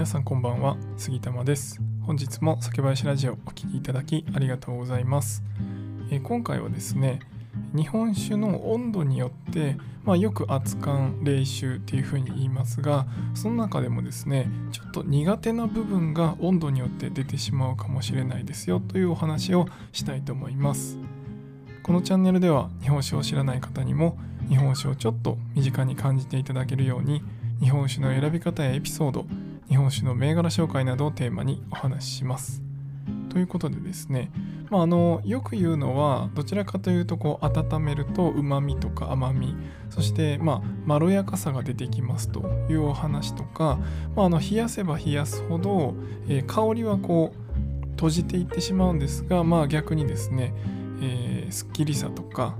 皆さんこんばんは。杉玉です。本日も酒林ラジオお聴きいただきありがとうございます、えー今回はですね日本酒の温度によって、まあ、よく熱燗冷酒っていうふうに言いますがその中でもですねちょっと苦手な部分が温度によって出てしまうかもしれないですよというお話をしたいと思います。このチャンネルでは日本酒を知らない方にも日本酒をちょっと身近に感じていただけるように日本酒の選び方やエピソード日本酒の銘柄紹介などをテーマにお話しします。ということでですね、まあ、あのよく言うのはどちらかというとこう温めるとうまみとか甘みそしてままろやかさが出てきますというお話とか、まあ、あの冷やせば冷やすほど、えー香りはこう閉じていってしまうんですが、まあ、逆にですね、えーすっきりさとか、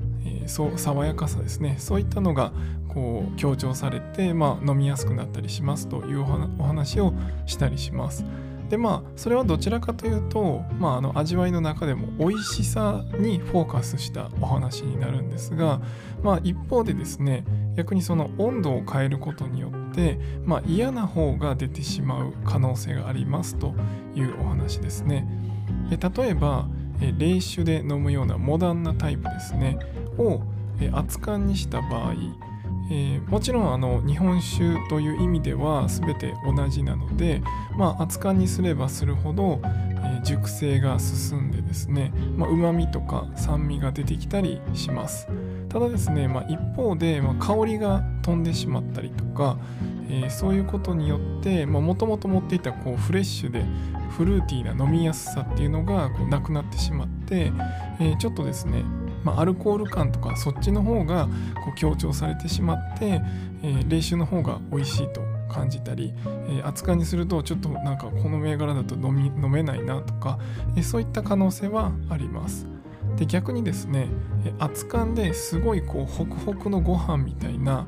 そう爽やかさですねそういったのがこう強調されて、まあ、飲みやすくなったりしますというお話をしたりします。でまあそれはどちらかというと、まあ、あの味わいの中でも美味しさにフォーカスしたお話になるんですが、まあ、一方でですね逆にその温度を変えることによって、まあ、嫌な方が出てしまう可能性がありますというお話ですね。例えば冷酒で飲むようなモダンなタイプですねをえ熱燗にした場合えーもちろんあの日本酒という意味では全て同じなので、まあ、熱燗にすればするほど、えー熟成が進んでですねうまみとか酸味が出てきたりします。ただですね、まあ、一方で、まあ香りが飛んでしまったりとか、えーそういうことによってもともと持っていたこうフレッシュでフルーティーな飲みやすさっていうのがこうなくなってしまって、えーちょっとですねまあ、アルコール感とかそっちの方がこう強調されてしまって、えー冷酒の方が美味しいと感じたり、えー熱燗にするとちょっとなんかこの銘柄だと飲み飲めないなとか、えーそういった可能性はあります。で逆にですねえー熱燗ですごいこうホクホクのご飯みたいな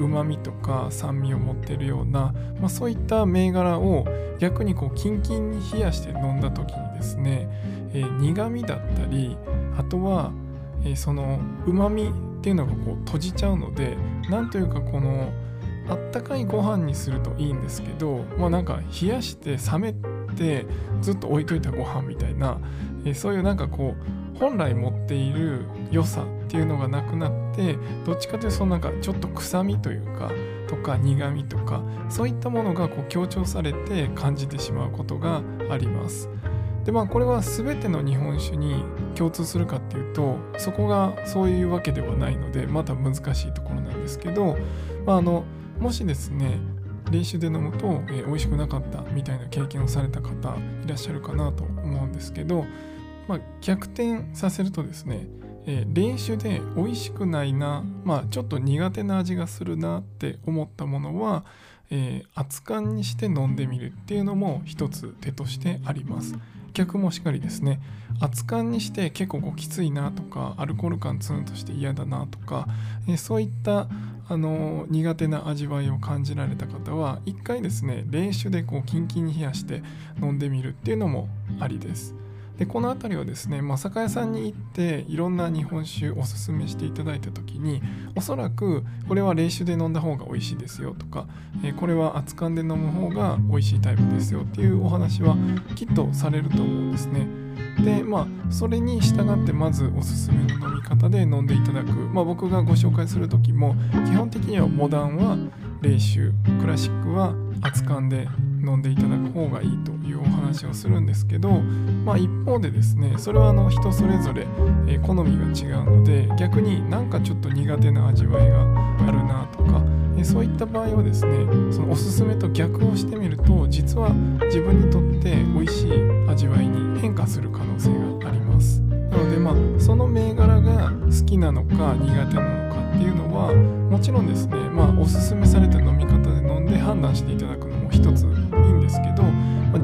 うまみとか酸味を持ってるような、まあ、そういった銘柄を逆にこうキンキンに冷やして飲んだ時にですね、えー苦味だったりあとはえーそのうまみっていうのがこう閉じちゃうのでなんというかこのあったかいご飯にするといいんですけどまあなんか冷やして冷めてずっと置いといたご飯みたいな、えーそういうなんかこう本来持っている良さっていうのがなくなってどっちかというとそのなんかちょっと臭みというかとか苦みとかそういったものがこう強調されて感じてしまうことがあります。でまあこれは全ての日本酒に共通するかっていうとそこがそういうわけではないのでまた難しいところなんですけど、まあ、あのもしですね冷酒で飲むと、えー美味しくなかったみたいな経験をされた方いらっしゃるかなと思うんですけど、まあ、逆転させるとですね、えー冷酒で美味しくないな、まあ、ちょっと苦手な味がするなって思ったものは、えー熱燗にして飲んでみるっていうのも一つ手としてあります。逆もしかりですね熱燗にして結構こうきついなとかアルコール感ツンとして嫌だなとか、えそういったあの苦手な味わいを感じられた方は一回ですね冷酒でこうキンキンに冷やして飲んでみるっていうのもありです。でこの辺りはですね、まあ、酒屋さんに行っていろんな日本酒おすすめしていただいた時におそらくこれは冷酒で飲んだ方が美味しいですよとか、えこれは熱燗で飲む方が美味しいタイプですよっていうお話はきっとされると思うんですね。でまあそれに従ってまずおすすめの飲み方で飲んでいただく、まあ、僕がご紹介する時も基本的にはモダンは冷酒クラシックは熱燗で飲んでいただく方がいいというお話をするんですけど、まあ、一方でですねそれはあの人それぞれ、え好みが違うので逆になんかちょっと苦手な味わいがあるなとか、えそういった場合はですねそのおすすめと逆をしてみると実は自分にとって美味しい味わいに変化する可能性があります。なのでまあその銘柄が好きなのか苦手なのかっていうのはもちろんですねまあおすすめされた飲み方で飲んで判断していただくのも一つ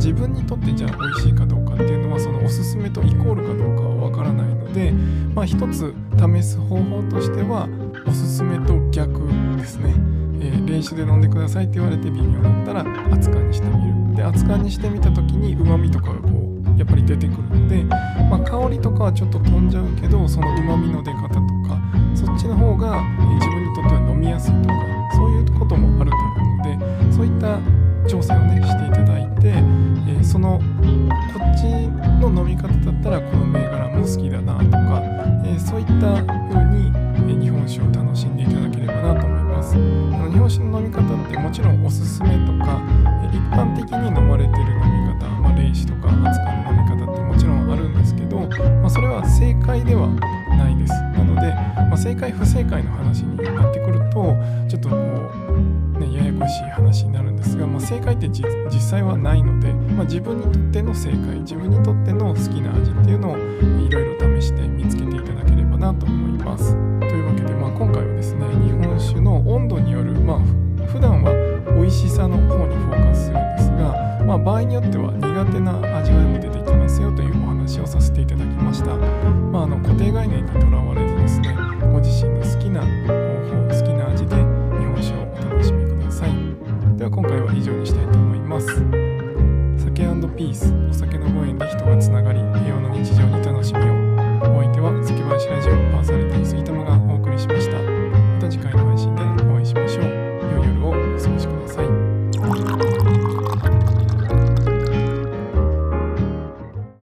自分にとってじゃあ美味しいかどうかっていうのはそのおすすめとイコールかどうかはわからないのでまあ一つ試す方法としてはおすすめと逆ですね。えー冷酒で飲んでくださいって言われて微妙だったら熱燗にしてみるで熱燗にしてみた時にうまみとかがこうやっぱり出てくるので、まあ、香りとかはちょっと飛んじゃうけどそのうまみの出方とかそっちの方が、自分にとっては飲みやすいとかそういうこともあると思うのでそういった調整をねしていただいて、えー、そのこっちの飲み方だったらこの銘柄も好きだなとか、えー、そういった風に、え日本酒を楽しんでいただければなと思います。あの日本酒の飲み方ってもちろんおすすめとか、え一般的に飲まれてる飲み方、まあ、霊視とか扱う飲み方ってもちろんあるんですけど、まあ、それは正解ではないです。なので、まあ、正解不正解の話になってくるとちょっとこうね、ややこしい話になるんですが、まあ、正解って実際はないので、まあ、自分にとっての正解自分にとっての好きな味っていうのをいろいろ試して見つけていただければなと思います。というわけで、まあ、今回はですね日本酒の温度による、まあ、普段は美味しさの方にフォーカスするんですが、まあ、場合によっては苦手な味わいも出てきますよというお話をさせていただきました。まあ、あの固定概念にとらわれずですねご自身の好きな